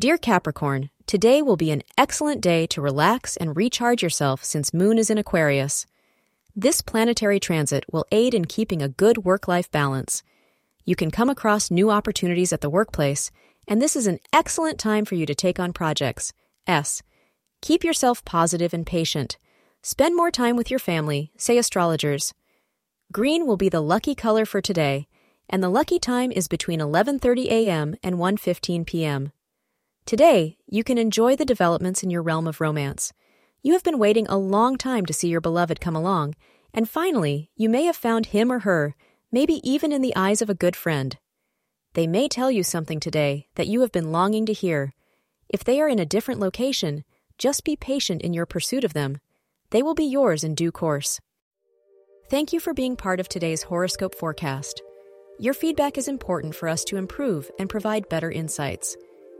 Dear Capricorn, today will be an excellent day to relax and recharge yourself since Moon is in Aquarius. This planetary transit will aid in keeping a good work life balance. You can come across new opportunities at the workplace, and this is an excellent time for you to take on projects. S. Keep yourself positive and patient. Spend more time with your family, say astrologers. Green will be the lucky color for today, and the lucky time is between 11:30 a.m. and 1:15 p.m. Today, you can enjoy the developments in your realm of romance. You have been waiting a long time to see your beloved come along, and finally, you may have found him or her, maybe even in the eyes of a good friend. They may tell you something today that you have been longing to hear. If they are in a different location, just be patient in your pursuit of them. They will be yours in due course. Thank you for being part of today's horoscope forecast. Your feedback is important for us to improve and provide better insights.